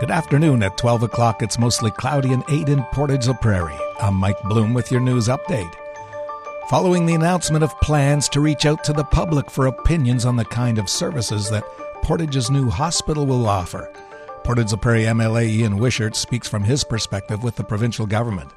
Good afternoon. At 12 o'clock, it's mostly cloudy and 8 in Portage la Prairie. I'm Mike Bloom with your news update. Following the announcement of plans to reach out to the public for opinions on the kind of services that Portage's new hospital will offer, Portage la Prairie MLA Ian Wishart speaks from his perspective with the provincial government.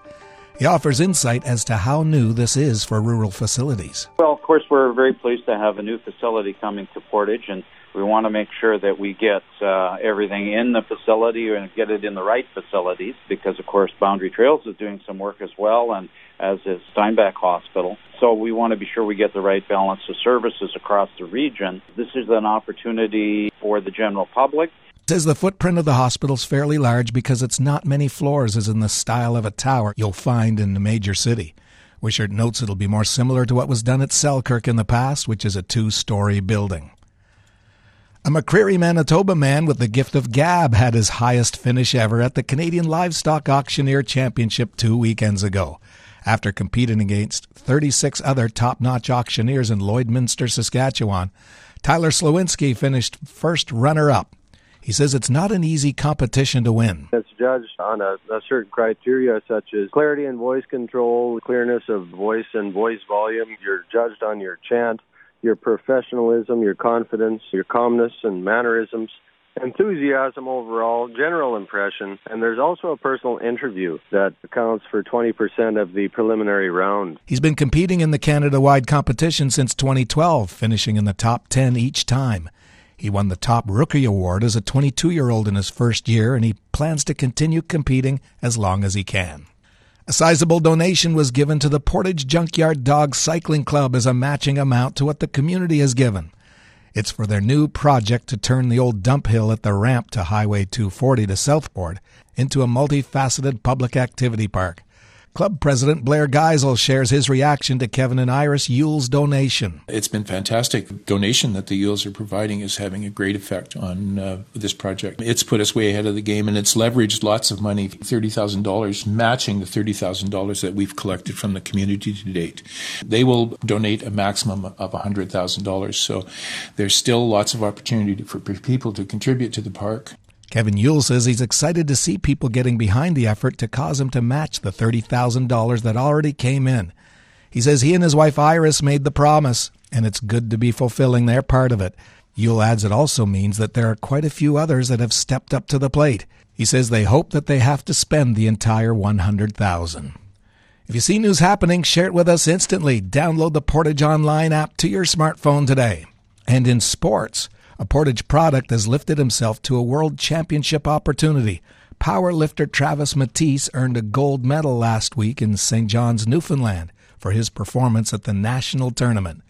He offers insight as to how new this is for rural facilities. Well, of course, we're very pleased to have a new facility coming to Portage, and we want to make sure that we get uh, everything in the facility and get it in the right facilities because, of course, Boundary Trails is doing some work as well, and as is Steinbach Hospital. So we want to be sure we get the right balance of services across the region. This is an opportunity for the general public Says the footprint of the hospital's fairly large because it's not many floors as in the style of a tower you'll find in a major city. Wishart notes it'll be more similar to what was done at Selkirk in the past, which is a two story building. A McCreary, Manitoba man with the gift of gab had his highest finish ever at the Canadian Livestock Auctioneer Championship two weekends ago. After competing against 36 other top notch auctioneers in Lloydminster, Saskatchewan, Tyler Slowinski finished first runner up. He says it's not an easy competition to win. It's judged on a, a, certain criteria such as clarity and voice control, clearness of voice and voice volume. You're judged on your chant your professionalism, your confidence, your calmness and mannerisms, enthusiasm overall, general impression, and there's also a personal interview that accounts for 20% of the preliminary round. He's been competing in the Canada wide competition since 2012, finishing in the top 10 each time. He won the top rookie award as a 22 year old in his first year, and he plans to continue competing as long as he can. A sizable donation was given to the Portage Junkyard Dog Cycling Club as a matching amount to what the community has given. It's for their new project to turn the old dump hill at the ramp to Highway 240 to Southport into a multifaceted public activity park. Club President Blair Geisel shares his reaction to Kevin and Iris Yule's donation. It's been fantastic. The donation that the Yules are providing is having a great effect on uh, this project. It's put us way ahead of the game and it's leveraged lots of money, $30,000, matching the $30,000 that we've collected from the community to date. They will donate a maximum of $100,000. So there's still lots of opportunity for people to contribute to the park. Kevin Yule says he's excited to see people getting behind the effort to cause him to match the $30,000 that already came in. He says he and his wife Iris made the promise, and it's good to be fulfilling their part of it. Yule adds it also means that there are quite a few others that have stepped up to the plate. He says they hope that they have to spend the entire 100,000. If you see news happening, share it with us instantly. Download the Portage Online app to your smartphone today. And in sports, a Portage product has lifted himself to a world championship opportunity. Power lifter Travis Matisse earned a gold medal last week in St. John's, Newfoundland, for his performance at the national tournament.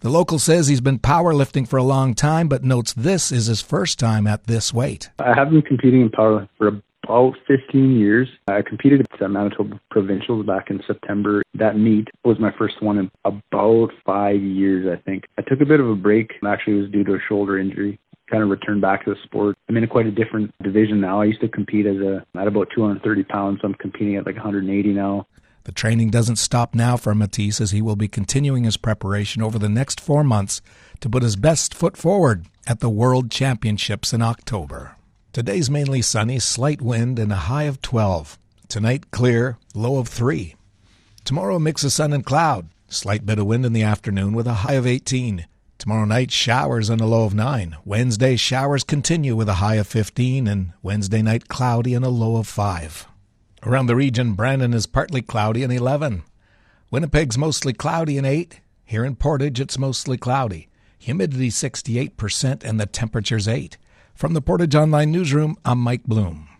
The local says he's been powerlifting for a long time, but notes this is his first time at this weight. I have been competing in powerlifting for about 15 years. I competed at Manitoba Provincials back in September. That meet was my first one in about five years, I think. I took a bit of a break. Actually, it was due to a shoulder injury. Kind of returned back to the sport. I'm in quite a different division now. I used to compete as a at about 230 pounds. So I'm competing at like 180 now. The training doesn't stop now for Matisse as he will be continuing his preparation over the next four months to put his best foot forward at the World Championships in October. Today's mainly sunny, slight wind, and a high of 12. Tonight, clear, low of 3. Tomorrow, mix of sun and cloud. Slight bit of wind in the afternoon with a high of 18. Tomorrow night, showers and a low of 9. Wednesday, showers continue with a high of 15, and Wednesday night, cloudy and a low of 5. Around the region, Brandon is partly cloudy and 11. Winnipeg's mostly cloudy and 8. Here in Portage, it's mostly cloudy. Humidity 68% and the temperature's 8. From the Portage Online Newsroom, I'm Mike Bloom.